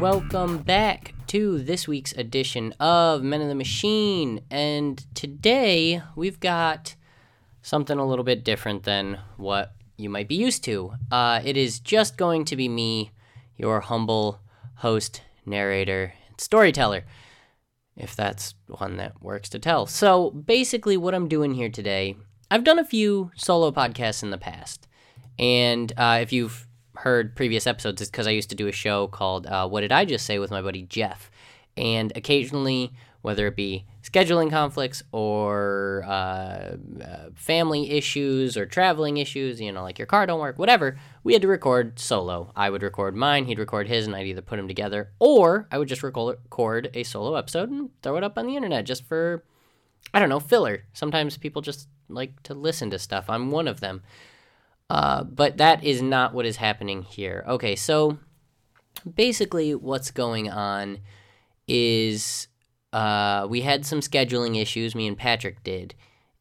welcome back to this week's edition of Men of the Machine. And today we've got something a little bit different than what you might be used to. Uh, it is just going to be me, your humble host, narrator, storyteller, if that's one that works to tell. So basically, what I'm doing here today, I've done a few solo podcasts in the past. And uh, if you've heard previous episodes, it's because I used to do a show called uh, What Did I Just Say with my buddy Jeff. And occasionally, whether it be scheduling conflicts or uh, uh, family issues or traveling issues, you know, like your car don't work, whatever, we had to record solo. I would record mine, he'd record his, and I'd either put them together or I would just record a solo episode and throw it up on the internet just for, I don't know, filler. Sometimes people just like to listen to stuff. I'm one of them. Uh, but that is not what is happening here. Okay, so basically, what's going on is uh, we had some scheduling issues, me and Patrick did,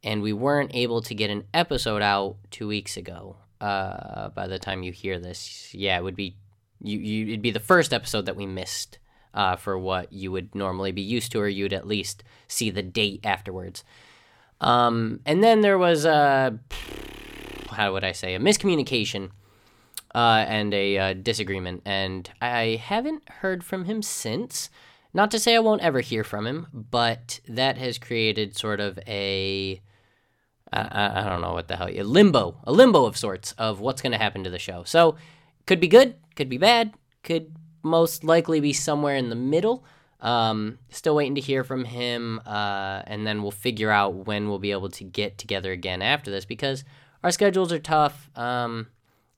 and we weren't able to get an episode out two weeks ago. Uh, by the time you hear this, yeah, it would be you, you it'd be the first episode that we missed uh, for what you would normally be used to, or you'd at least see the date afterwards. Um, and then there was a how would I say a miscommunication uh, and a uh, disagreement, and I haven't heard from him since. Not to say I won't ever hear from him, but that has created sort of a I, I don't know what the hell a limbo, a limbo of sorts of what's going to happen to the show. So could be good, could be bad, could most likely be somewhere in the middle. Um, still waiting to hear from him, uh, and then we'll figure out when we'll be able to get together again after this because our schedules are tough. Um,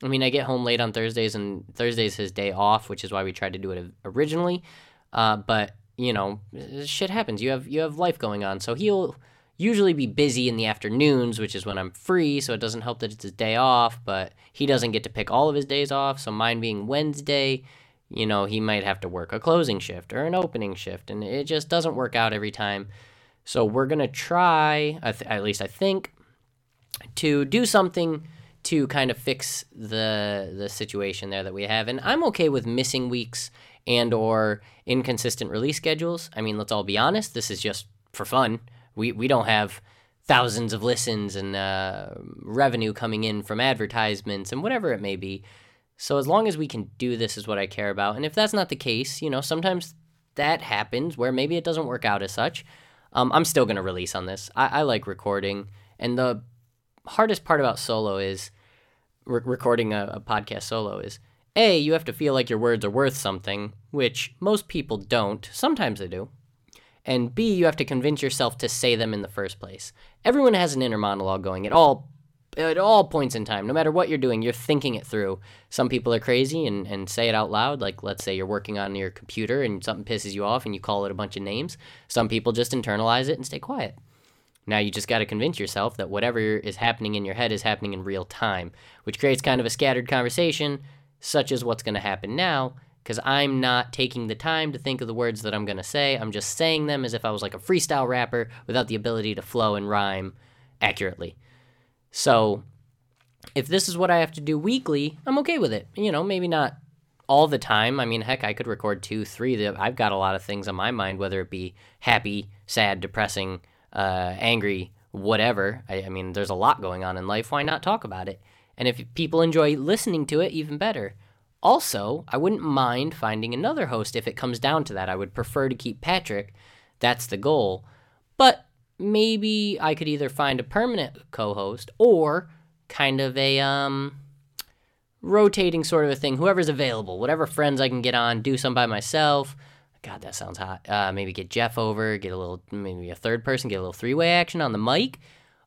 I mean, I get home late on Thursdays, and Thursday's his day off, which is why we tried to do it originally. Uh, but you know, shit happens. You have you have life going on, so he'll usually be busy in the afternoons, which is when I'm free. So it doesn't help that it's his day off, but he doesn't get to pick all of his days off. So mine being Wednesday, you know, he might have to work a closing shift or an opening shift, and it just doesn't work out every time. So we're gonna try, at least I think, to do something to kind of fix the the situation there that we have. And I'm okay with missing weeks and or inconsistent release schedules. I mean, let's all be honest, this is just for fun. We we don't have thousands of listens and uh, revenue coming in from advertisements and whatever it may be. So as long as we can do this is what I care about. And if that's not the case, you know, sometimes that happens where maybe it doesn't work out as such. Um, I'm still going to release on this. I, I like recording. And the hardest part about solo is re- recording a, a podcast solo is a, you have to feel like your words are worth something, which most people don't. Sometimes they do. And B, you have to convince yourself to say them in the first place. Everyone has an inner monologue going at all at all points in time. No matter what you're doing, you're thinking it through. Some people are crazy and, and say it out loud. Like, let's say you're working on your computer and something pisses you off and you call it a bunch of names. Some people just internalize it and stay quiet. Now you just got to convince yourself that whatever is happening in your head is happening in real time, which creates kind of a scattered conversation such as what's going to happen now, because I'm not taking the time to think of the words that I'm going to say. I'm just saying them as if I was like a freestyle rapper without the ability to flow and rhyme accurately. So, if this is what I have to do weekly, I'm okay with it. You know, maybe not all the time. I mean, heck, I could record two, three. I've got a lot of things on my mind, whether it be happy, sad, depressing, uh, angry, whatever. I, I mean, there's a lot going on in life. Why not talk about it? And if people enjoy listening to it, even better. Also, I wouldn't mind finding another host if it comes down to that. I would prefer to keep Patrick. That's the goal. But maybe I could either find a permanent co-host or kind of a um rotating sort of a thing. Whoever's available, whatever friends I can get on, do some by myself. God, that sounds hot. Uh, maybe get Jeff over, get a little, maybe a third person, get a little three-way action on the mic.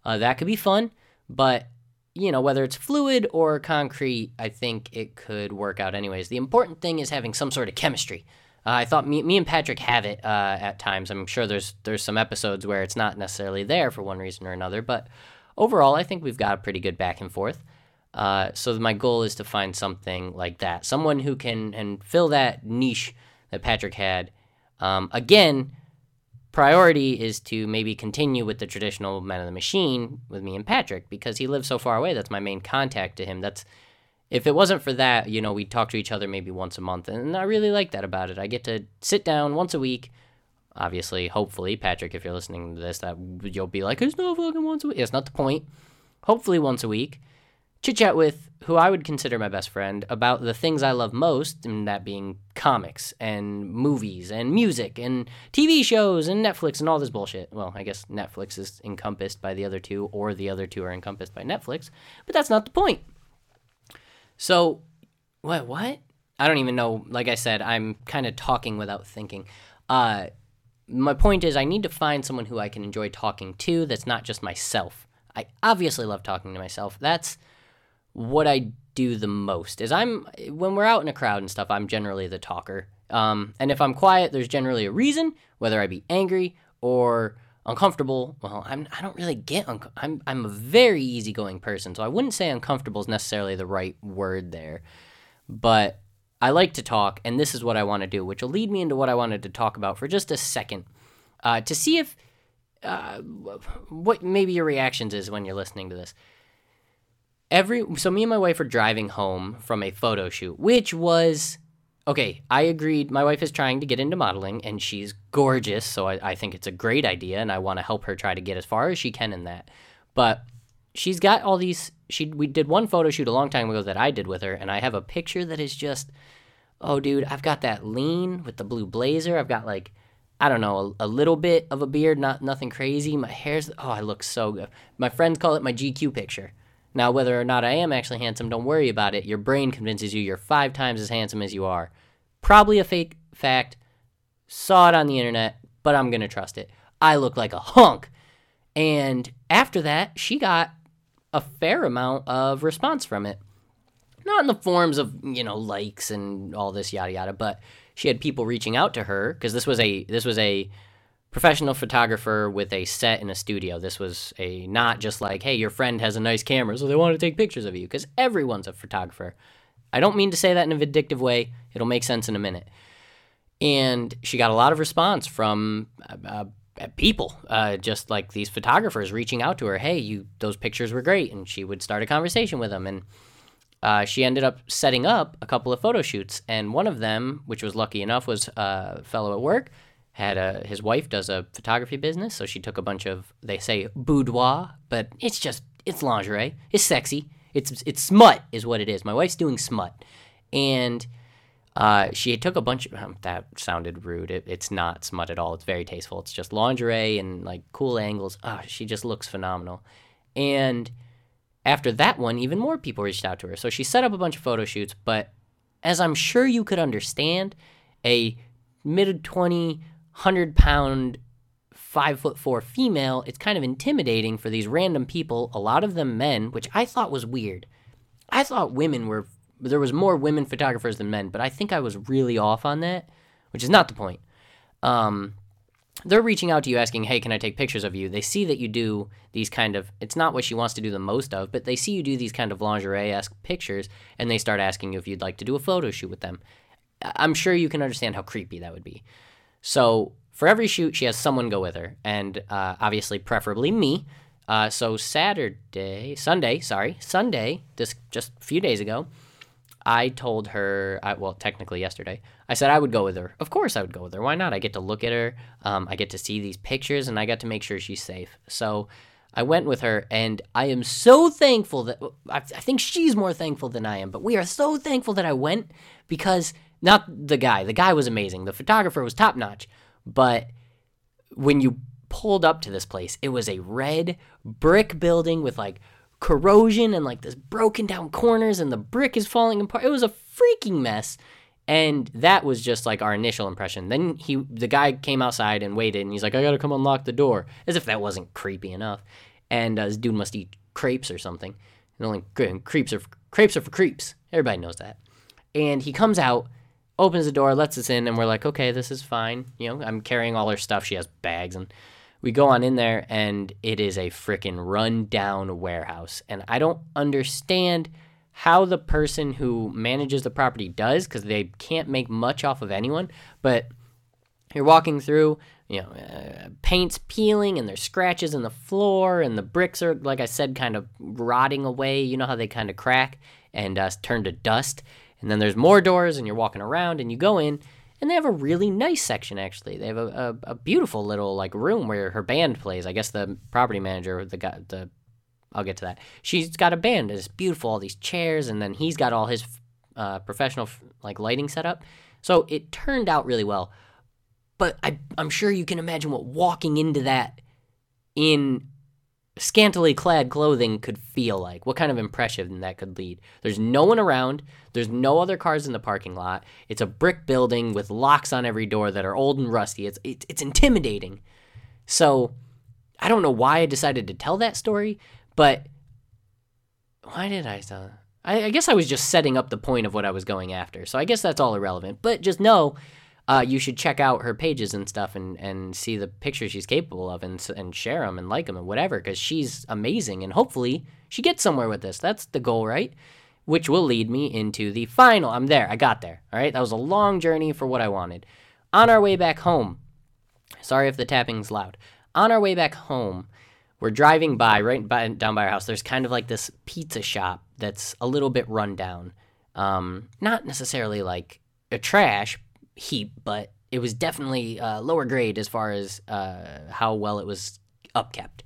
Uh, that could be fun. But you know, whether it's fluid or concrete, I think it could work out anyways. The important thing is having some sort of chemistry. Uh, I thought me, me and Patrick have it uh, at times. I'm sure there's there's some episodes where it's not necessarily there for one reason or another, but overall, I think we've got a pretty good back and forth. Uh, so my goal is to find something like that, someone who can and fill that niche that Patrick had. Um, again, priority is to maybe continue with the traditional man of the machine with me and Patrick because he lives so far away. That's my main contact to him. That's if it wasn't for that, you know, we'd talk to each other maybe once a month. And I really like that about it. I get to sit down once a week. Obviously, hopefully, Patrick, if you're listening to this, that you'll be like, it's not fucking once a week. It's not the point. Hopefully, once a week. Chit chat with who I would consider my best friend about the things I love most, and that being comics and movies and music and TV shows and Netflix and all this bullshit. Well, I guess Netflix is encompassed by the other two, or the other two are encompassed by Netflix, but that's not the point. So, what? What? I don't even know. Like I said, I'm kind of talking without thinking. Uh, my point is, I need to find someone who I can enjoy talking to that's not just myself. I obviously love talking to myself. That's what I do the most. Is I'm when we're out in a crowd and stuff, I'm generally the talker. Um, and if I'm quiet, there's generally a reason, whether I be angry or uncomfortable. Well, I'm I don't really get I'm I'm a very easygoing person, so I wouldn't say uncomfortable is necessarily the right word there. But I like to talk, and this is what I want to do, which will lead me into what I wanted to talk about for just a second, uh, to see if uh, what maybe your reactions is when you're listening to this. Every so me and my wife are driving home from a photo shoot, which was okay. I agreed. My wife is trying to get into modeling, and she's gorgeous, so I, I think it's a great idea, and I want to help her try to get as far as she can in that. But she's got all these. She we did one photo shoot a long time ago that I did with her, and I have a picture that is just, oh dude, I've got that lean with the blue blazer. I've got like I don't know, a, a, little bit of a beard, not nothing crazy. My hair's oh, I look so good. My friends call it my GQ picture. Now, whether or not I am actually handsome, don't worry about it. Your brain convinces you you're five times as handsome as you are. Probably a fake fact. Saw it on the internet, but I'm gonna trust it. I look like a hunk. And after that, she got a fair amount of response from it. Not in the forms of, you know, likes and all this yada yada, but she had people reaching out to her because this was a this was a professional photographer with a set in a studio. This was a not just like, hey, your friend has a nice camera, so they want to take pictures of you, because everyone's a photographer. I don't mean to say that in a vindictive way. It'll make sense in a minute. And she got a lot of response from uh, uh, people, uh, just like these photographers reaching out to her. Hey, you those pictures were great, and she would start a conversation with them. And uh, she ended up setting up a couple of photo shoots, and one of them, which was lucky enough, was uh, a fellow at work had a his wife does a photography business, so she took a bunch of they say boudoir, but it's just it's lingerie. It's sexy. It's it's smut is what it is. My wife's doing smut, and uh, she took a bunch of um, that sounded rude. It, it's not smut at all. It's very tasteful. It's just lingerie and like cool angles. Oh, she just looks phenomenal. And after that one, even more people reached out to her. So she set up a bunch of photo shoots. But as I'm sure you could understand, a mid 20 hundred pound, five foot four female, it's kind of intimidating for these random people, a lot of them men, which I thought was weird. I thought women were there was more women photographers than men, but I think I was really off on that, which is not the point. Um, they're reaching out to you asking, "Hey, can I take pictures of you?" They see that you do these kind of it's not what she wants to do the most of, but they see you do these kind of lingerie-esque pictures and they start asking you if you'd like to do a photo shoot with them. I'm sure you can understand how creepy that would be. So for every shoot, she has someone go with her, and uh, obviously, preferably me. Uh, so Saturday, Sunday, sorry, Sunday, this just a few days ago, I told her, I, well, technically yesterday, I said I would go with her. Of course, I would go with her. Why not? I get to look at her, um, I get to see these pictures, and I got to make sure she's safe. So I went with her, and I am so thankful that I, I think she's more thankful than I am, but we are so thankful that I went because not the guy. The guy was amazing. The photographer was top notch. But when you pulled up to this place, it was a red brick building with like corrosion and like this broken down corners and the brick is falling apart. It was a freaking mess. And that was just like our initial impression. Then he, the guy came outside and waited, and he's like, "I gotta come unlock the door," as if that wasn't creepy enough. And uh, this dude must eat crepes or something. And only crepes are crepes are for creeps. Everybody knows that. And he comes out opens the door, lets us in, and we're like, okay, this is fine. You know, I'm carrying all her stuff. She has bags, and we go on in there, and it is a freaking run-down warehouse. And I don't understand how the person who manages the property does, because they can't make much off of anyone. But you're walking through, you know, uh, paint's peeling and there's scratches in the floor and the bricks are, like I said, kind of rotting away. You know how they kind of crack and uh, turn to dust. And then there's more doors and you're walking around and you go in and they have a really nice section actually. They have a, a, a beautiful little like room where her band plays. I guess the property manager, the guy, the I'll get to that. She's got a band. It's beautiful, all these chairs, and then he's got all his uh, professional like lighting set up. So it turned out really well. But I, I'm sure you can imagine what walking into that in scantily clad clothing could feel like. What kind of impression that could lead. There's no one around. There's no other cars in the parking lot. It's a brick building with locks on every door that are old and rusty. It's it's, it's intimidating. So I don't know why I decided to tell that story, but why did I tell? I, I guess I was just setting up the point of what I was going after. So I guess that's all irrelevant. But just know uh, you should check out her pages and stuff and, and see the pictures she's capable of and, and share them and like them and whatever because she's amazing and hopefully she gets somewhere with this. That's the goal, right? Which will lead me into the final. I'm there. I got there. All right. That was a long journey for what I wanted. On our way back home, sorry if the tapping's loud. On our way back home, we're driving by right by, down by our house. There's kind of like this pizza shop that's a little bit run down. Um, not necessarily like a trash, heap, but it was definitely uh, lower grade as far as uh, how well it was upkept.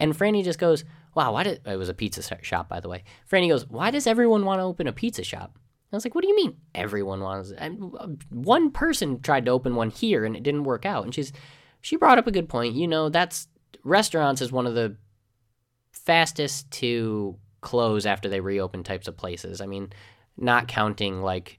And Franny just goes, "Wow, why did it was a pizza shop, by the way?" Franny goes, "Why does everyone want to open a pizza shop?" I was like, "What do you mean everyone wants?" And one person tried to open one here, and it didn't work out. And she's she brought up a good point. You know, that's restaurants is one of the fastest to close after they reopen types of places. I mean, not counting like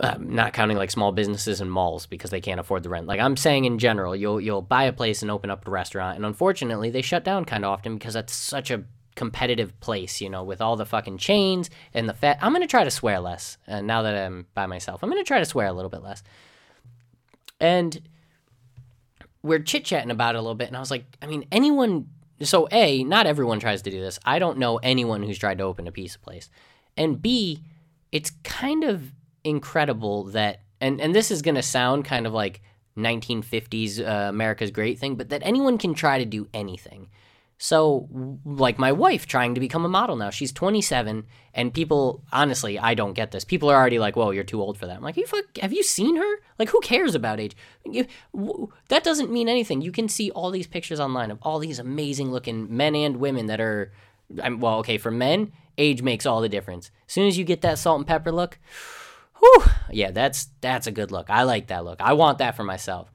um, not counting like small businesses and malls because they can't afford the rent. Like I'm saying in general, you'll you'll buy a place and open up a restaurant, and unfortunately they shut down kind of often because that's such a competitive place, you know, with all the fucking chains and the fat. I'm gonna try to swear less, and uh, now that I'm by myself, I'm gonna try to swear a little bit less. And we're chit chatting about it a little bit, and I was like, I mean, anyone. So a, not everyone tries to do this. I don't know anyone who's tried to open a pizza place, and b, it's kind of incredible that and and this is going to sound kind of like 1950s uh, America's great thing, but that anyone can try to do anything. So, like my wife trying to become a model now. She's 27, and people, honestly, I don't get this. People are already like, "Whoa, you're too old for that." I'm like, you fuck, have you seen her? Like, who cares about age? You, w- that doesn't mean anything. You can see all these pictures online of all these amazing looking men and women that are, I'm, well, okay, for men, age makes all the difference. As soon as you get that salt and pepper look, whew, yeah, that's that's a good look. I like that look. I want that for myself.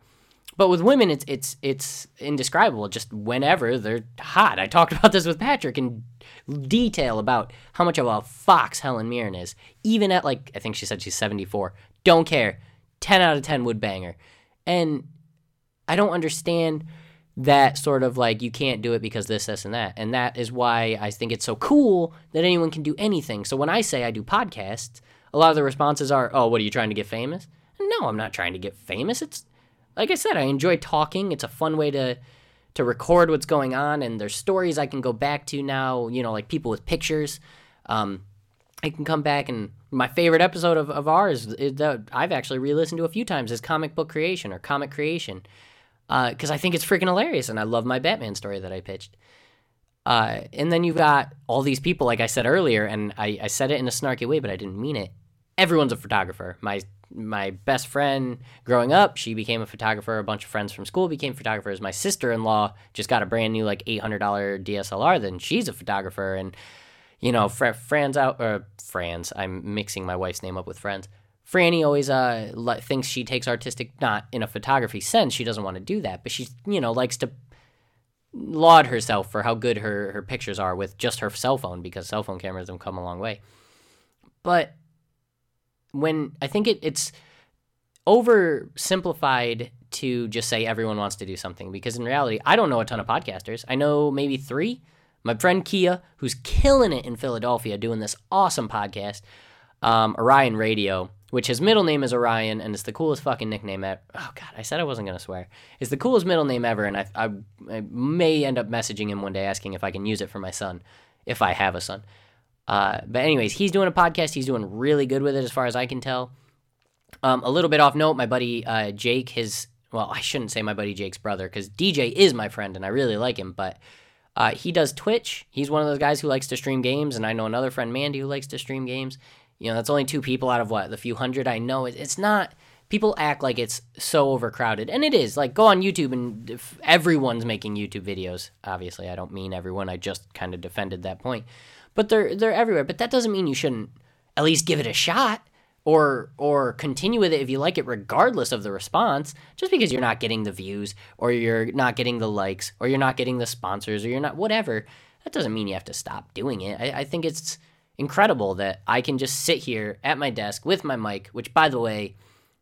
But with women, it's it's it's indescribable. Just whenever they're hot. I talked about this with Patrick in detail about how much of a fox Helen Mirren is. Even at like I think she said she's seventy four. Don't care. Ten out of ten would bang her. And I don't understand that sort of like you can't do it because this, this, and that. And that is why I think it's so cool that anyone can do anything. So when I say I do podcasts, a lot of the responses are, "Oh, what are you trying to get famous?" No, I'm not trying to get famous. It's like I said, I enjoy talking. It's a fun way to to record what's going on, and there's stories I can go back to now. You know, like people with pictures. Um, I can come back and my favorite episode of, of ours that I've actually re-listened to a few times is comic book creation or comic creation because uh, I think it's freaking hilarious and I love my Batman story that I pitched. Uh, and then you've got all these people, like I said earlier, and I, I said it in a snarky way, but I didn't mean it. Everyone's a photographer. My my best friend growing up, she became a photographer. A bunch of friends from school became photographers. My sister in law just got a brand new like eight hundred dollar DSLR. Then she's a photographer, and you know, fr- Fran's out or Fran's. I'm mixing my wife's name up with Fran's. Franny always uh thinks she takes artistic, not in a photography sense. She doesn't want to do that, but she you know likes to laud herself for how good her, her pictures are with just her cell phone because cell phone cameras have come a long way. But when I think it, it's oversimplified to just say everyone wants to do something because in reality, I don't know a ton of podcasters. I know maybe three. My friend Kia, who's killing it in Philadelphia, doing this awesome podcast, um, Orion Radio which his middle name is Orion, and it's the coolest fucking nickname ever. Oh god, I said I wasn't gonna swear. It's the coolest middle name ever, and I, I, I may end up messaging him one day asking if I can use it for my son, if I have a son. Uh, but anyways, he's doing a podcast. He's doing really good with it, as far as I can tell. Um, a little bit off note, my buddy uh, Jake, his well, I shouldn't say my buddy Jake's brother because DJ is my friend and I really like him, but uh, he does Twitch. He's one of those guys who likes to stream games, and I know another friend, Mandy, who likes to stream games. You know, that's only two people out of what the few hundred I know. It's not. People act like it's so overcrowded, and it is. Like, go on YouTube, and everyone's making YouTube videos. Obviously, I don't mean everyone. I just kind of defended that point, but they're they're everywhere. But that doesn't mean you shouldn't at least give it a shot or or continue with it if you like it regardless of the response just because you're not getting the views or you're not getting the likes or you're not getting the sponsors or you're not whatever that doesn't mean you have to stop doing it i, I think it's incredible that i can just sit here at my desk with my mic which by the way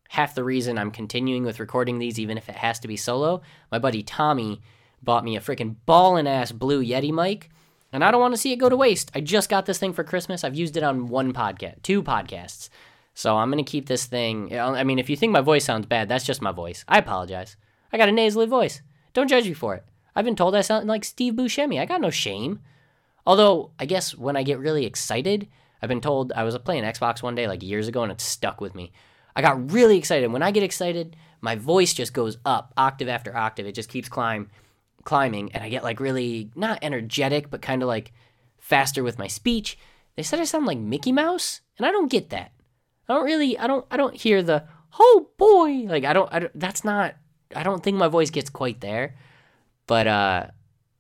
half the reason i'm continuing with recording these even if it has to be solo my buddy tommy bought me a freaking ballin' ass blue yeti mic and i don't want to see it go to waste i just got this thing for christmas i've used it on one podcast two podcasts so I'm going to keep this thing. I mean, if you think my voice sounds bad, that's just my voice. I apologize. I got a nasally voice. Don't judge me for it. I've been told I sound like Steve Buscemi. I got no shame. Although, I guess when I get really excited, I've been told I was playing Xbox one day like years ago and it stuck with me. I got really excited. When I get excited, my voice just goes up octave after octave. It just keeps climb, climbing, and I get like really not energetic, but kind of like faster with my speech. They said I sound like Mickey Mouse, and I don't get that. I don't really, I don't, I don't hear the oh boy, like I don't, I don't. That's not. I don't think my voice gets quite there, but uh,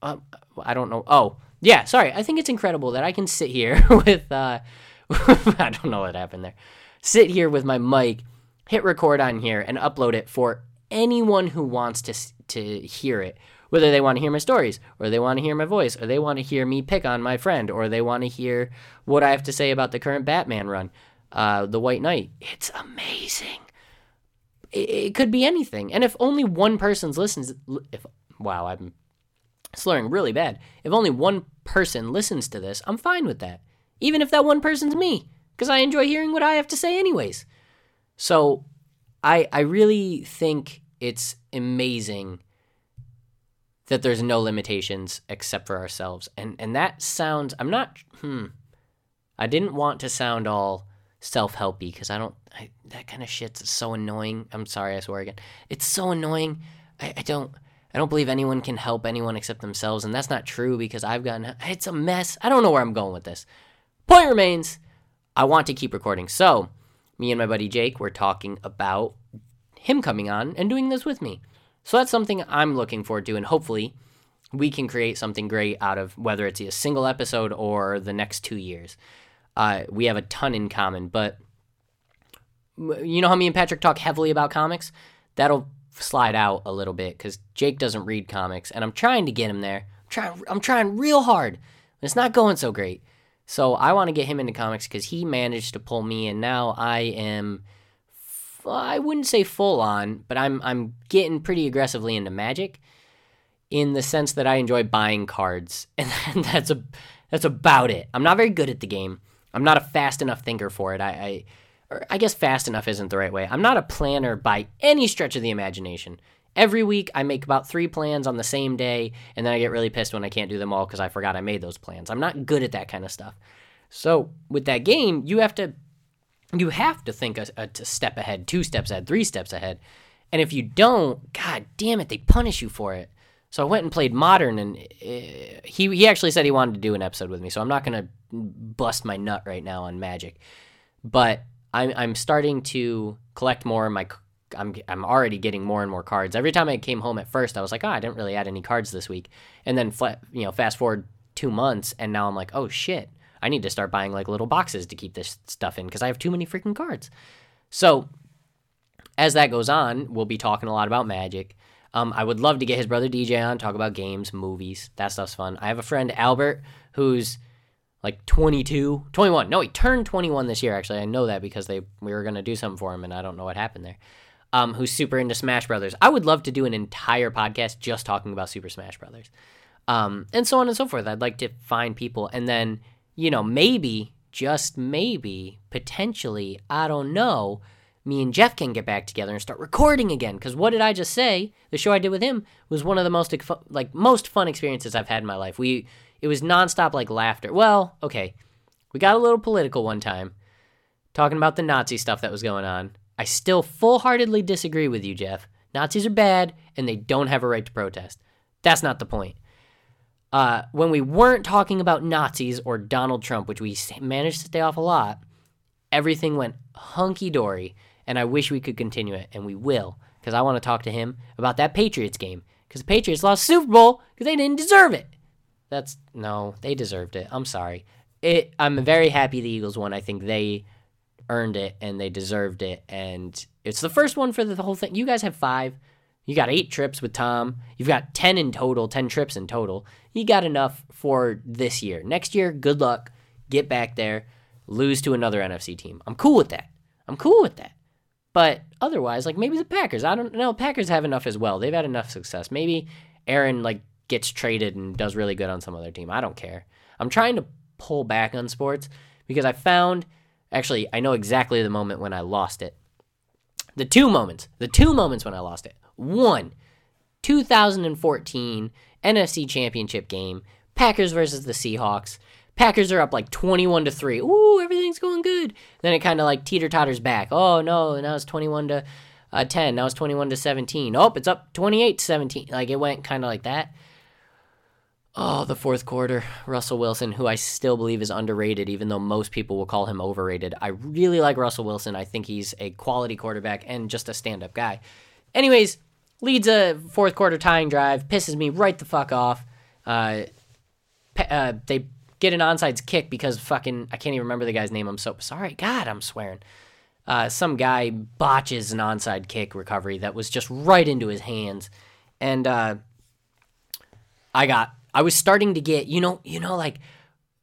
uh I don't know. Oh yeah, sorry. I think it's incredible that I can sit here with uh, I don't know what happened there. Sit here with my mic, hit record on here, and upload it for anyone who wants to to hear it whether they want to hear my stories or they want to hear my voice or they want to hear me pick on my friend or they want to hear what I have to say about the current Batman run uh, The White Knight. It's amazing. It, it could be anything. And if only one person's listens, if wow, I'm slurring really bad. If only one person listens to this, I'm fine with that. Even if that one person's me, because I enjoy hearing what I have to say anyways. So I I really think it's amazing that there's no limitations except for ourselves. And and that sounds I'm not hmm I didn't want to sound all self helpy because I don't. I, that kind of shit's so annoying. I'm sorry, I swear again. It's so annoying. I, I don't. I don't believe anyone can help anyone except themselves, and that's not true because I've gotten. It's a mess. I don't know where I'm going with this. Point remains, I want to keep recording. So, me and my buddy Jake, we're talking about him coming on and doing this with me. So that's something I'm looking forward to, and hopefully, we can create something great out of whether it's a single episode or the next two years uh, we have a ton in common. But you know how me and Patrick talk heavily about comics? That'll slide out a little bit because Jake doesn't read comics, and I'm trying to get him there. I'm trying, I'm trying real hard. It's not going so great. So I want to get him into comics because he managed to pull me, and now I am. I wouldn't say full on, but I'm I'm getting pretty aggressively into Magic, in the sense that I enjoy buying cards, and that's a that's about it. I'm not very good at the game. I'm not a fast enough thinker for it. I, I, I guess fast enough isn't the right way. I'm not a planner by any stretch of the imagination. Every week, I make about three plans on the same day, and then I get really pissed when I can't do them all because I forgot I made those plans. I'm not good at that kind of stuff. So with that game, you have to you have to think a, a step ahead, two steps ahead, three steps ahead. And if you don't, god damn it, they punish you for it. So I went and played modern, and uh, he he actually said he wanted to do an episode with me. So I'm not gonna bust my nut right now on Magic, but I'm I'm starting to collect more. My I'm I'm already getting more and more cards. Every time I came home at first, I was like, oh, I didn't really add any cards this week, and then you know, fast forward two months, and now I'm like, oh shit, I need to start buying like little boxes to keep this stuff in because I have too many freaking cards. So as that goes on, we'll be talking a lot about Magic. Um, I would love to get his brother DJ on, talk about games, movies. That stuff's fun. I have a friend, Albert, who's like 22, 21. No, he turned 21 this year, actually. I know that because they we were going to do something for him, and I don't know what happened there. Um, who's super into Smash Brothers. I would love to do an entire podcast just talking about Super Smash Brothers. Um, and so on and so forth. I'd like to find people. And then, you know, maybe, just maybe, potentially, I don't know, me and Jeff can get back together and start recording again. Because what did I just say? The show I did with him was one of the most like most fun experiences I've had in my life. We it was nonstop like laughter. Well, okay, we got a little political one time, talking about the Nazi stuff that was going on. I still full heartedly disagree with you, Jeff. Nazis are bad and they don't have a right to protest. That's not the point. Uh, when we weren't talking about Nazis or Donald Trump, which we managed to stay off a lot, everything went hunky dory, and I wish we could continue it, and we will, because I want to talk to him about that Patriots game, because the Patriots lost Super Bowl because they didn't deserve it. That's no, they deserved it. I'm sorry. It. I'm very happy the Eagles won. I think they earned it and they deserved it, and it's the first one for the whole thing. You guys have five. You got eight trips with Tom. You've got 10 in total, 10 trips in total. You got enough for this year. Next year, good luck. Get back there. Lose to another NFC team. I'm cool with that. I'm cool with that. But otherwise, like maybe the Packers. I don't know. Packers have enough as well. They've had enough success. Maybe Aaron like gets traded and does really good on some other team. I don't care. I'm trying to pull back on sports because I found actually I know exactly the moment when I lost it. The two moments, the two moments when I lost it. One, 2014 NFC Championship game, Packers versus the Seahawks. Packers are up like 21 to 3. Ooh, everything's going good. Then it kind of like teeter totters back. Oh no, now it's 21 to uh, 10. Now it's 21 to 17. Oh, it's up 28 to 17. Like it went kind of like that. Oh, the fourth quarter, Russell Wilson, who I still believe is underrated, even though most people will call him overrated. I really like Russell Wilson. I think he's a quality quarterback and just a stand up guy. Anyways, leads a fourth quarter tying drive, pisses me right the fuck off. Uh, uh, they get an onside kick because fucking I can't even remember the guy's name. I'm so sorry. God, I'm swearing. Uh, some guy botches an onside kick recovery that was just right into his hands, and uh, I got I was starting to get you know you know like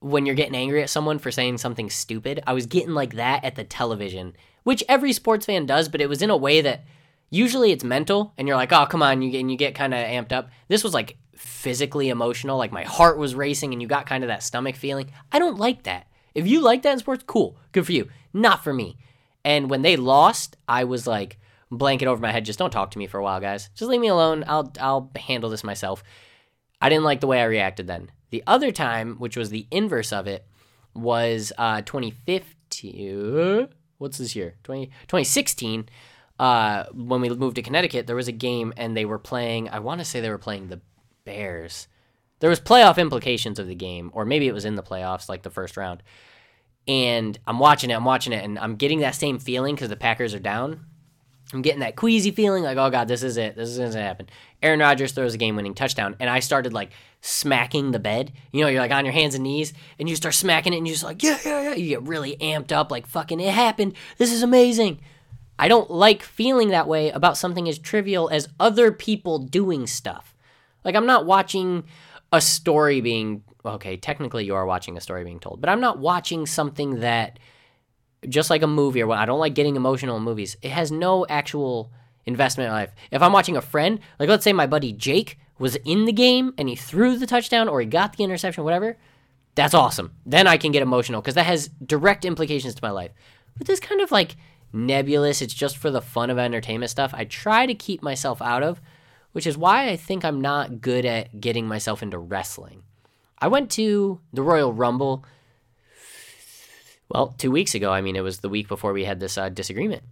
when you're getting angry at someone for saying something stupid. I was getting like that at the television, which every sports fan does, but it was in a way that usually it's mental and you're like, oh, come on, you and you get kind of amped up. This was like physically emotional, like my heart was racing and you got kind of that stomach feeling. I don't like that. If you like that in sports, cool, good for you. Not for me. And when they lost, I was like, blanket over my head. Just don't talk to me for a while, guys. Just leave me alone. I'll I'll handle this myself. I didn't like the way I reacted then. The other time, which was the inverse of it, was uh, 2015. What's this year? 20, 2016 uh, when we moved to Connecticut, there was a game and they were playing. I want to say they were playing the Bears. There was playoff implications of the game, or maybe it was in the playoffs, like the first round. And I'm watching it, I'm watching it, and I'm getting that same feeling because the Packers are down. I'm getting that queasy feeling, like, oh god, this is it, this is gonna happen. Aaron Rodgers throws a game-winning touchdown, and I started like smacking the bed. You know, you're like on your hands and knees, and you start smacking it, and you're just like, yeah, yeah, yeah. You get really amped up, like, fucking, it happened. This is amazing. I don't like feeling that way about something as trivial as other people doing stuff. Like, I'm not watching a story being, okay, technically you are watching a story being told, but I'm not watching something that, just like a movie or what, I don't like getting emotional in movies. It has no actual investment in life. If I'm watching a friend, like let's say my buddy Jake was in the game and he threw the touchdown or he got the interception, whatever, that's awesome. Then I can get emotional because that has direct implications to my life. But this kind of like nebulous, it's just for the fun of entertainment stuff, I try to keep myself out of, which is why I think I'm not good at getting myself into wrestling. I went to the Royal Rumble, well, two weeks ago. I mean, it was the week before we had this uh, disagreement.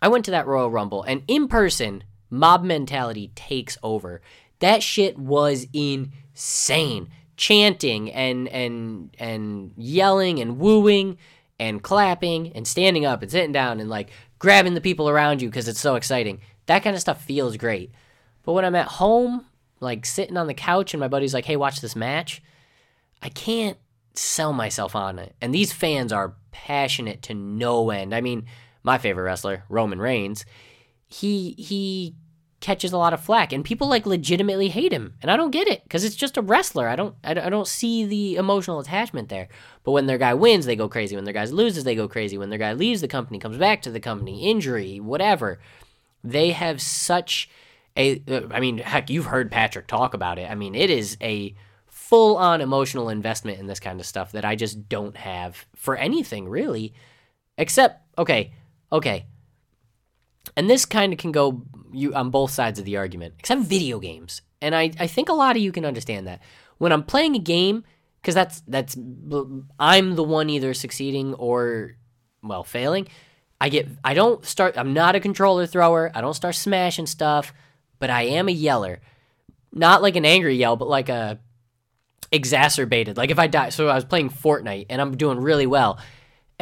I went to that Royal Rumble, and in person, mob mentality takes over. That shit was insane. Chanting and and and yelling and wooing and clapping and standing up and sitting down and like grabbing the people around you because it's so exciting. That kind of stuff feels great. But when I'm at home, like sitting on the couch and my buddy's like, hey, watch this match, I can't sell myself on it. And these fans are passionate to no end. I mean, my favorite wrestler, Roman Reigns, he he catches a lot of flack and people like legitimately hate him and i don't get it because it's just a wrestler. I don't I, don't see the emotional attachment there. But when their guy wins they go crazy. When their guy loses they go crazy. When their guy leaves the company comes back to the company injury whatever they have such a uh, i mean heck you've heard patrick talk about it. I mean it is a full on emotional investment in this kind of stuff that i just don't have for anything really except okay okay and this kind of can go you on both sides of the argument, except video games. And I, I think a lot of you can understand that. When I'm playing a game, because that's that's I'm the one either succeeding or well failing. I get I don't start I'm not a controller thrower. I don't start smashing stuff, but I am a yeller. Not like an angry yell, but like a exacerbated. Like if I die, so I was playing Fortnite and I'm doing really well,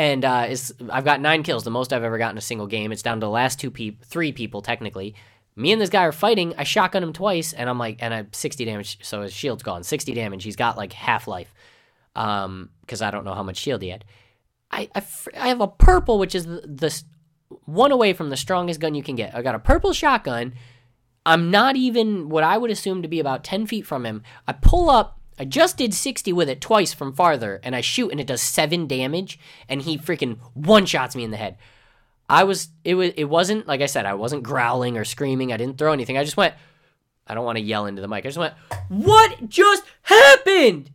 and uh, it's I've got nine kills, the most I've ever gotten in a single game. It's down to the last two people, three people technically. Me and this guy are fighting. I shotgun him twice, and I'm like, and I'm 60 damage, so his shield's gone. 60 damage. He's got like half life, um, because I don't know how much shield he had. I, I, I have a purple, which is the, the one away from the strongest gun you can get. I got a purple shotgun. I'm not even what I would assume to be about 10 feet from him. I pull up I just did 60 with it twice from farther, and I shoot and it does seven damage, and he freaking one shots me in the head. I was it was it wasn't like I said, I wasn't growling or screaming, I didn't throw anything. I just went I don't want to yell into the mic. I just went, What just happened?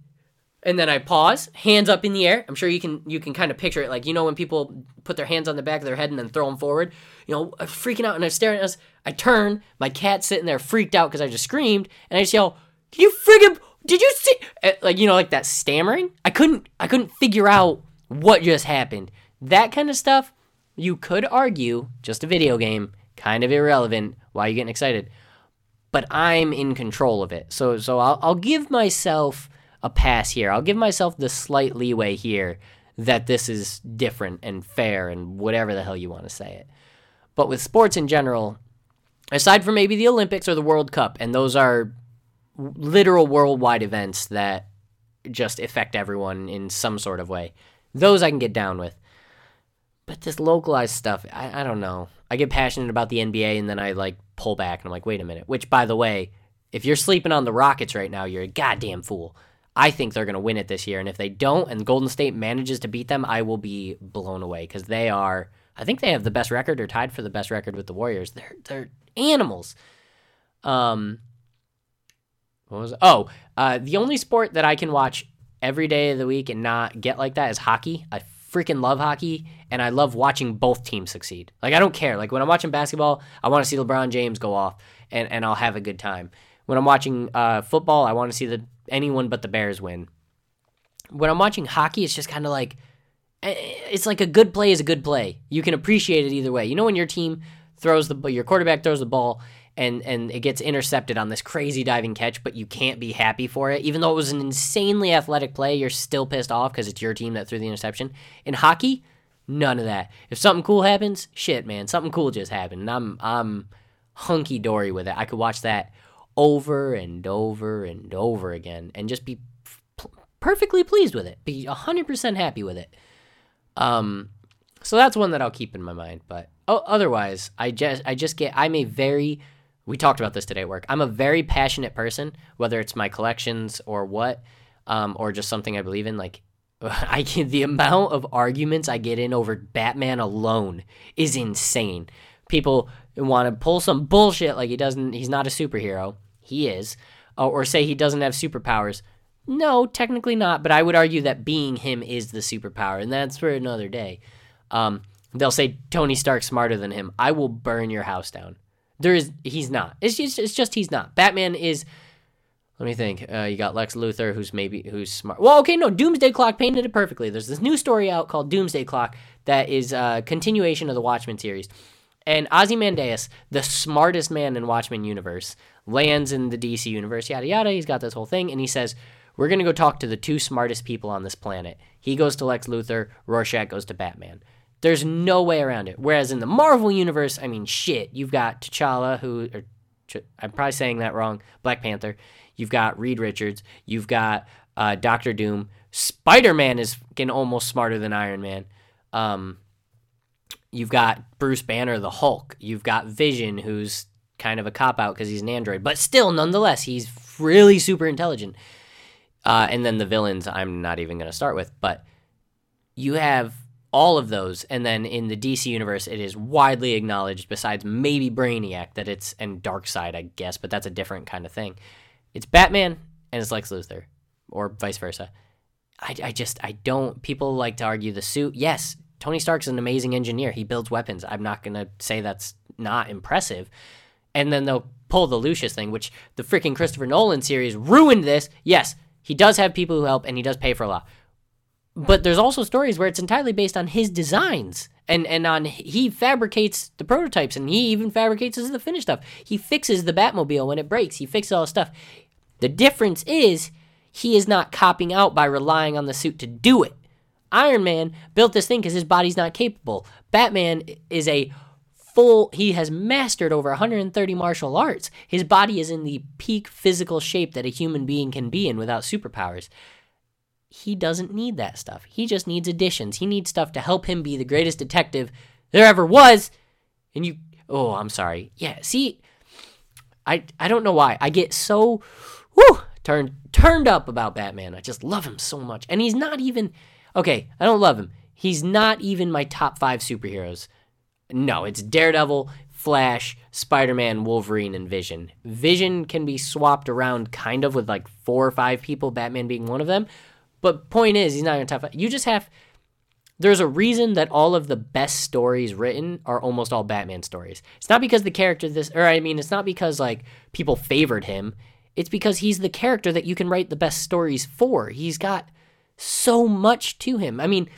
And then I pause, hands up in the air. I'm sure you can you can kind of picture it, like you know when people put their hands on the back of their head and then throw them forward. You know, I'm freaking out and I'm staring at us. I turn, my cat's sitting there freaked out because I just screamed, and I just yell, "Can you freaking did you see eh, like you know like that stammering? I couldn't i couldn't figure out what just happened. That kind of stuff you could argue just a video game kind of irrelevant why are you getting excited? But i'm in control of it. So so i'll, I'll give myself a pass here. I'll give myself the slight leeway here that this is different and fair and whatever the hell you want to say it. But with sports in general aside from maybe the olympics or the world cup and those are literal worldwide events that just affect everyone in some sort of way. Those I can get down with. But this localized stuff, I, I don't know. I get passionate about the NBA and then I like pull back and I'm like, wait a minute. Which, by the way, if you're sleeping on the Rockets right now, you're a goddamn fool. I think they're going to win it this year. And if they don't and Golden State manages to beat them, I will be blown away because they are, I think they have the best record or tied for the best record with the Warriors. They're, they're animals. Um, what was it? Oh, uh, the only sport that I can watch every day of the week and not get like that is hockey. I freaking love hockey and I love watching both teams succeed. Like I don't care. Like when I'm watching basketball, I want to see LeBron James go off and, and I'll have a good time. When I'm watching uh, football, I want to see the anyone but the Bears win. When I'm watching hockey, it's just kind of like eh, it's like a good play is a good play. You can appreciate it either way. You know when your team throws the your quarterback throws the ball and and it gets intercepted on this crazy diving catch, but you can't be happy for it. Even though it was an insanely athletic play, you're still pissed off because it's your team that threw the interception. In hockey, none of that. If something cool happens, shit, man, something cool just happened, and I'm I'm hunky dory with it. I could watch that over and over and over again, and just be p- perfectly pleased with it, be hundred percent happy with it. Um, so that's one that I'll keep in my mind. But oh, otherwise, I just I just get I'm a very we talked about this today at work. I'm a very passionate person, whether it's my collections or what, um, or just something I believe in. Like, I can, the amount of arguments I get in over Batman alone is insane. People want to pull some bullshit like he doesn't. He's not a superhero. He is, uh, or say he doesn't have superpowers. No, technically not. But I would argue that being him is the superpower, and that's for another day. Um, they'll say Tony Stark's smarter than him. I will burn your house down. There is he's not. It's just it's just he's not. Batman is. Let me think. Uh, you got Lex Luthor, who's maybe who's smart. Well, okay, no. Doomsday Clock painted it perfectly. There's this new story out called Doomsday Clock that is a continuation of the Watchmen series. And Ozymandias, the smartest man in Watchmen universe, lands in the DC universe. Yada yada. He's got this whole thing, and he says, "We're gonna go talk to the two smartest people on this planet." He goes to Lex Luthor. Rorschach goes to Batman. There's no way around it. Whereas in the Marvel universe, I mean, shit, you've got T'Challa, who, or, I'm probably saying that wrong, Black Panther. You've got Reed Richards. You've got uh, Doctor Doom. Spider Man is getting almost smarter than Iron Man. Um, you've got Bruce Banner, the Hulk. You've got Vision, who's kind of a cop out because he's an android, but still, nonetheless, he's really super intelligent. Uh, and then the villains, I'm not even going to start with, but you have all of those and then in the DC universe it is widely acknowledged besides maybe Brainiac that it's and Darkseid I guess but that's a different kind of thing. It's Batman and it's Lex Luthor or vice versa. I, I just I don't people like to argue the suit. Yes, Tony Stark's an amazing engineer. He builds weapons. I'm not going to say that's not impressive. And then they'll pull the Lucius thing which the freaking Christopher Nolan series ruined this. Yes, he does have people who help and he does pay for a lot but there's also stories where it's entirely based on his designs And and on he fabricates the prototypes and he even fabricates the finished stuff. He fixes the Batmobile when it breaks. He fixes all the stuff. The difference is he is not copping out by relying on the suit to do it. Iron Man built this thing because his body's not capable. Batman is a full, he has mastered over 130 martial arts. His body is in the peak physical shape that a human being can be in without superpowers. He doesn't need that stuff. He just needs additions. He needs stuff to help him be the greatest detective there ever was. And you, oh, I'm sorry. Yeah, see, I, I don't know why. I get so, whoo, turned, turned up about Batman. I just love him so much. And he's not even, okay, I don't love him. He's not even my top five superheroes. No, it's Daredevil, Flash, Spider Man, Wolverine, and Vision. Vision can be swapped around kind of with like four or five people, Batman being one of them. But point is, he's not in top five. You just have. There's a reason that all of the best stories written are almost all Batman stories. It's not because the character this, or I mean, it's not because like people favored him. It's because he's the character that you can write the best stories for. He's got so much to him. I mean,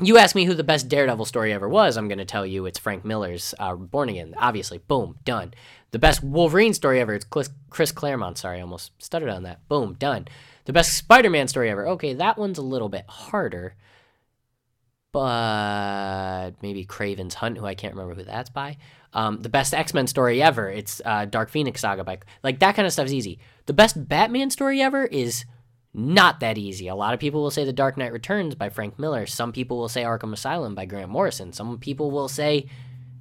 you ask me who the best Daredevil story ever was, I'm going to tell you it's Frank Miller's uh, Born Again. Obviously, boom, done. The best Wolverine story ever, it's Chris Claremont. Sorry, I almost stuttered on that. Boom, done. The best Spider Man story ever. Okay, that one's a little bit harder. But maybe Kraven's Hunt, who I can't remember who that's by. Um, the best X Men story ever, it's uh, Dark Phoenix Saga by. Like, that kind of stuff's easy. The best Batman story ever is not that easy. A lot of people will say The Dark Knight Returns by Frank Miller. Some people will say Arkham Asylum by Grant Morrison. Some people will say,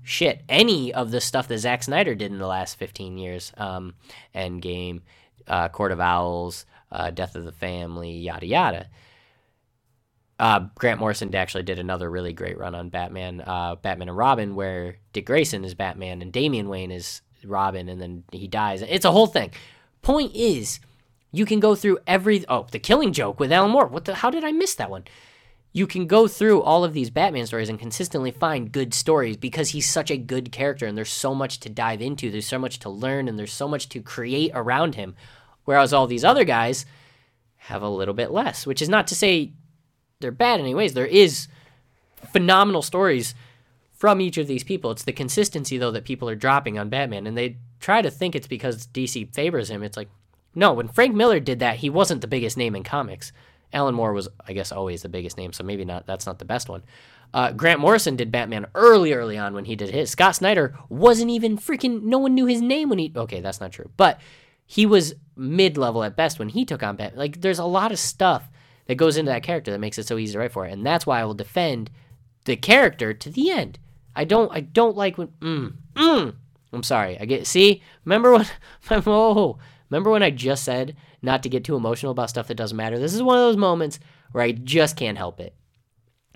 shit, any of the stuff that Zack Snyder did in the last 15 years. Um, Endgame, uh, Court of Owls, uh, Death of the Family, yada yada. Uh, Grant Morrison actually did another really great run on Batman, uh, Batman and Robin, where Dick Grayson is Batman and Damian Wayne is Robin, and then he dies. It's a whole thing. Point is, you can go through every oh the Killing Joke with Alan Moore. What the? How did I miss that one? You can go through all of these Batman stories and consistently find good stories because he's such a good character and there's so much to dive into. There's so much to learn and there's so much to create around him. Whereas all these other guys have a little bit less, which is not to say they're bad in any ways. There is phenomenal stories from each of these people. It's the consistency though that people are dropping on Batman and they try to think it's because DC favors him. It's like no, when Frank Miller did that, he wasn't the biggest name in comics. Alan Moore was, I guess, always the biggest name, so maybe not. That's not the best one. Uh, Grant Morrison did Batman early, early on when he did his. Scott Snyder wasn't even freaking. No one knew his name when he. Okay, that's not true, but he was mid level at best when he took on Batman. Like, there's a lot of stuff that goes into that character that makes it so easy to write for, and that's why I will defend the character to the end. I don't. I don't like when. Mm, mm. I'm sorry. I get. See. Remember when. Oh. Remember when I just said not to get too emotional about stuff that doesn't matter? This is one of those moments where I just can't help it.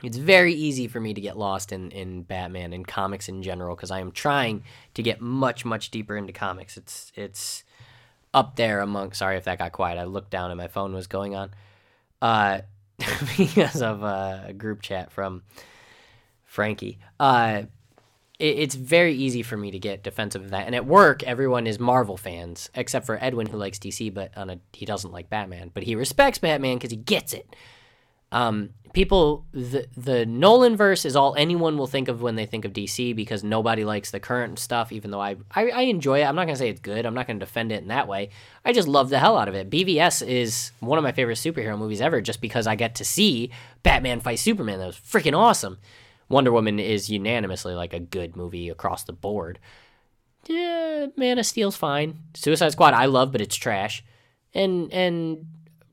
It's very easy for me to get lost in, in Batman and comics in general because I am trying to get much, much deeper into comics. It's it's up there among sorry if that got quiet. I looked down and my phone was going on. Uh because of uh, a group chat from Frankie. Uh it's very easy for me to get defensive of that. And at work, everyone is Marvel fans, except for Edwin, who likes DC, but on a, he doesn't like Batman. But he respects Batman because he gets it. Um, people, the the Nolan verse is all anyone will think of when they think of DC because nobody likes the current stuff. Even though I I, I enjoy it, I'm not gonna say it's good. I'm not gonna defend it in that way. I just love the hell out of it. BVS is one of my favorite superhero movies ever, just because I get to see Batman fight Superman. That was freaking awesome. Wonder Woman is unanimously like a good movie across the board. Yeah, Man of Steel's fine. Suicide Squad I love, but it's trash. And and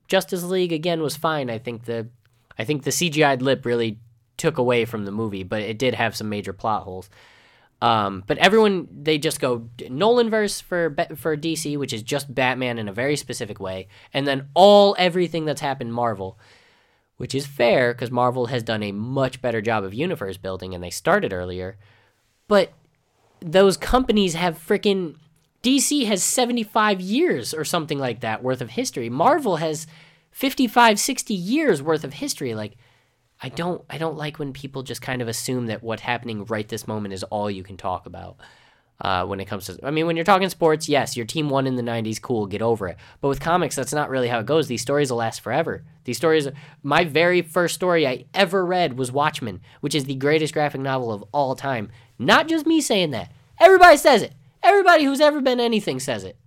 Justice League again was fine. I think the I think the CGI'd lip really took away from the movie, but it did have some major plot holes. Um, but everyone they just go Nolan verse for for DC, which is just Batman in a very specific way, and then all everything that's happened Marvel which is fair because Marvel has done a much better job of universe building and they started earlier. But those companies have freaking DC has 75 years or something like that worth of history. Marvel has 55, 60 years worth of history. Like I don't I don't like when people just kind of assume that what's happening right this moment is all you can talk about. Uh, when it comes to, I mean, when you're talking sports, yes, your team won in the 90s, cool, get over it. But with comics, that's not really how it goes. These stories will last forever. These stories, my very first story I ever read was Watchmen, which is the greatest graphic novel of all time. Not just me saying that. Everybody says it. Everybody who's ever been anything says it.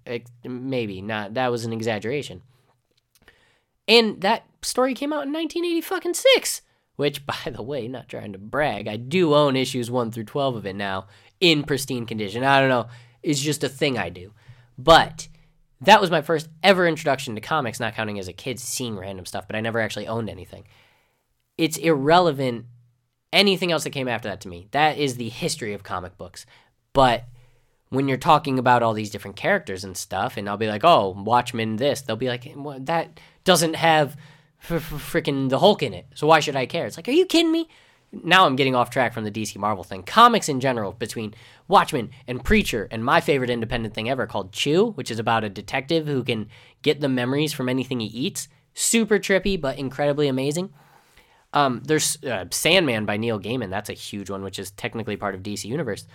Maybe not. That was an exaggeration. And that story came out in 1986, which, by the way, not trying to brag, I do own issues 1 through 12 of it now in pristine condition. I don't know. It's just a thing I do. But that was my first ever introduction to comics, not counting as a kid seeing random stuff, but I never actually owned anything. It's irrelevant anything else that came after that to me. That is the history of comic books. But when you're talking about all these different characters and stuff, and I'll be like, oh, Watchmen this, they'll be like, well, that doesn't have freaking the Hulk in it. So why should I care? It's like, are you kidding me? Now I'm getting off track from the DC Marvel thing. Comics in general, between Watchmen and Preacher, and my favorite independent thing ever called Chew, which is about a detective who can get the memories from anything he eats. Super trippy, but incredibly amazing. Um, there's uh, Sandman by Neil Gaiman. That's a huge one, which is technically part of DC Universe.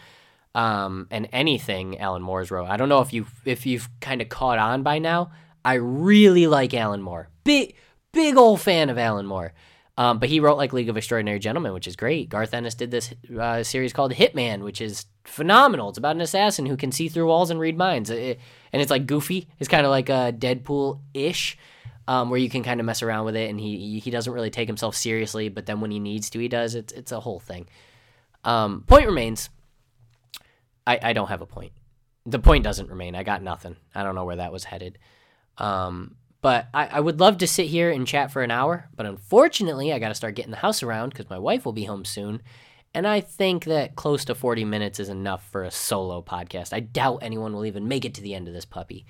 Um, and anything Alan Moore's wrote. I don't know if you if you've kind of caught on by now. I really like Alan Moore. Big big old fan of Alan Moore. Um, but he wrote like League of Extraordinary Gentlemen, which is great. Garth Ennis did this uh, series called Hitman, which is phenomenal. It's about an assassin who can see through walls and read minds, it, and it's like goofy. It's kind of like a Deadpool ish um, where you can kind of mess around with it, and he he doesn't really take himself seriously, but then when he needs to, he does. It's it's a whole thing. Um, point remains. I I don't have a point. The point doesn't remain. I got nothing. I don't know where that was headed. Um, but I, I would love to sit here and chat for an hour, but unfortunately, I got to start getting the house around because my wife will be home soon. And I think that close to 40 minutes is enough for a solo podcast. I doubt anyone will even make it to the end of this puppy.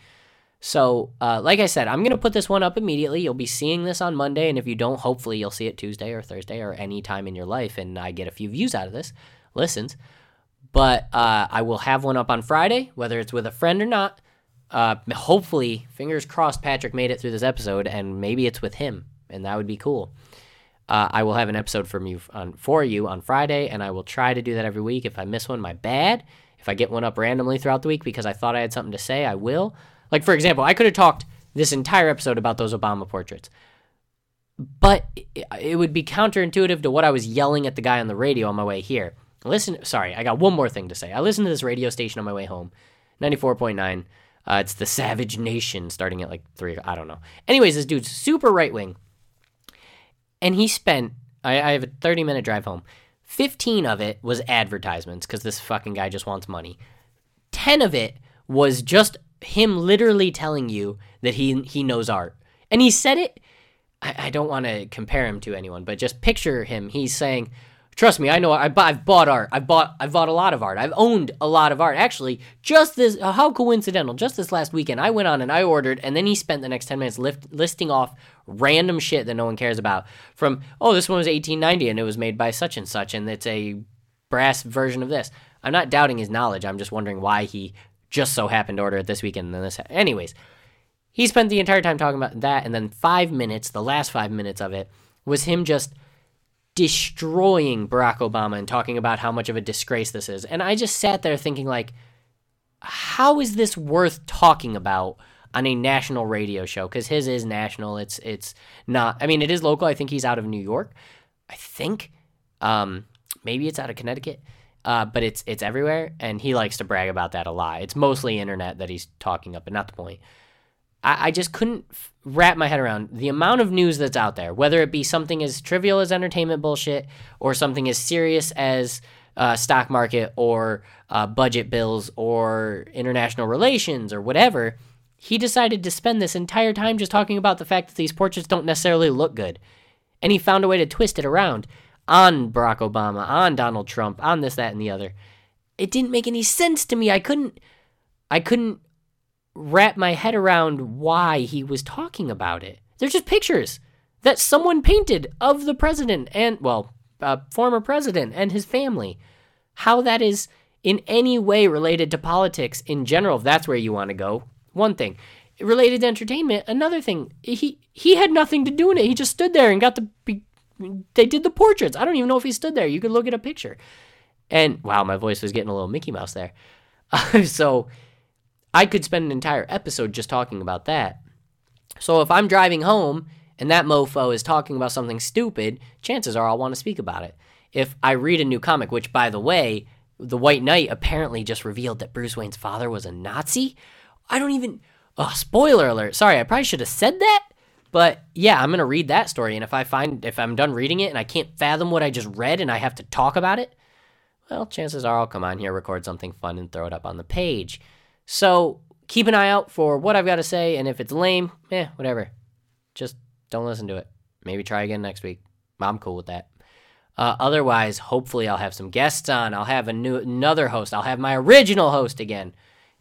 So, uh, like I said, I'm going to put this one up immediately. You'll be seeing this on Monday, and if you don't, hopefully you'll see it Tuesday or Thursday or any time in your life, and I get a few views out of this, listens. But uh, I will have one up on Friday, whether it's with a friend or not. Uh, hopefully, fingers crossed, Patrick made it through this episode, and maybe it's with him, and that would be cool. Uh, I will have an episode from you on, for you on Friday, and I will try to do that every week. If I miss one, my bad. If I get one up randomly throughout the week because I thought I had something to say, I will. Like, for example, I could have talked this entire episode about those Obama portraits, but it would be counterintuitive to what I was yelling at the guy on the radio on my way here. Listen, sorry, I got one more thing to say. I listened to this radio station on my way home, 94.9. Uh, it's the Savage Nation starting at like 3. I don't know. Anyways, this dude's super right wing. And he spent, I, I have a 30 minute drive home. 15 of it was advertisements because this fucking guy just wants money. 10 of it was just him literally telling you that he he knows art. And he said it I, I don't want to compare him to anyone, but just picture him. He's saying, Trust me, I know. I, have bought art. I've bought. I've bought a lot of art. I've owned a lot of art. Actually, just this. Uh, how coincidental! Just this last weekend, I went on and I ordered, and then he spent the next ten minutes lift, listing off random shit that no one cares about. From oh, this one was 1890 and it was made by such and such, and it's a brass version of this. I'm not doubting his knowledge. I'm just wondering why he just so happened to order it this weekend and then this. Anyways, he spent the entire time talking about that, and then five minutes, the last five minutes of it, was him just destroying Barack Obama and talking about how much of a disgrace this is. And I just sat there thinking, like, how is this worth talking about on a national radio show? Because his is national. It's it's not. I mean, it is local. I think he's out of New York. I think. Um, maybe it's out of Connecticut uh, but it's it's everywhere, and he likes to brag about that a lot. It's mostly internet that he's talking up, but not the point. I, I just couldn't f- wrap my head around the amount of news that's out there, whether it be something as trivial as entertainment bullshit or something as serious as uh, stock market or uh, budget bills or international relations or whatever. He decided to spend this entire time just talking about the fact that these portraits don't necessarily look good. And he found a way to twist it around on Barack Obama, on Donald Trump, on this, that, and the other. It didn't make any sense to me. I couldn't, I couldn't wrap my head around why he was talking about it. They're just pictures that someone painted of the president and, well, uh, former president and his family. How that is in any way related to politics in general, if that's where you want to go, one thing. Related to entertainment, another thing. He he had nothing to do in it. He just stood there and got the. they did the portraits. I don't even know if he stood there. You could look at a picture. And wow, my voice was getting a little Mickey Mouse there. so I could spend an entire episode just talking about that. So if I'm driving home and that mofo is talking about something stupid, chances are I'll want to speak about it. If I read a new comic, which by the way, the White Knight apparently just revealed that Bruce Wayne's father was a Nazi. I don't even. Oh, spoiler alert. Sorry, I probably should have said that. But yeah, I'm gonna read that story, and if I find if I'm done reading it and I can't fathom what I just read and I have to talk about it, well, chances are I'll come on here, record something fun, and throw it up on the page. So keep an eye out for what I've got to say, and if it's lame, eh, whatever. Just don't listen to it. Maybe try again next week. I'm cool with that. Uh, otherwise, hopefully, I'll have some guests on. I'll have a new another host. I'll have my original host again,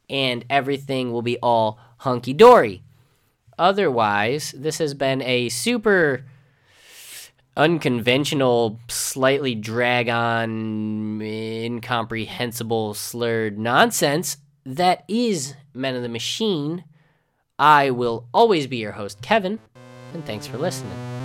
and everything will be all hunky dory. Otherwise, this has been a super unconventional, slightly drag on, incomprehensible, slurred nonsense that is Men of the Machine. I will always be your host, Kevin, and thanks for listening.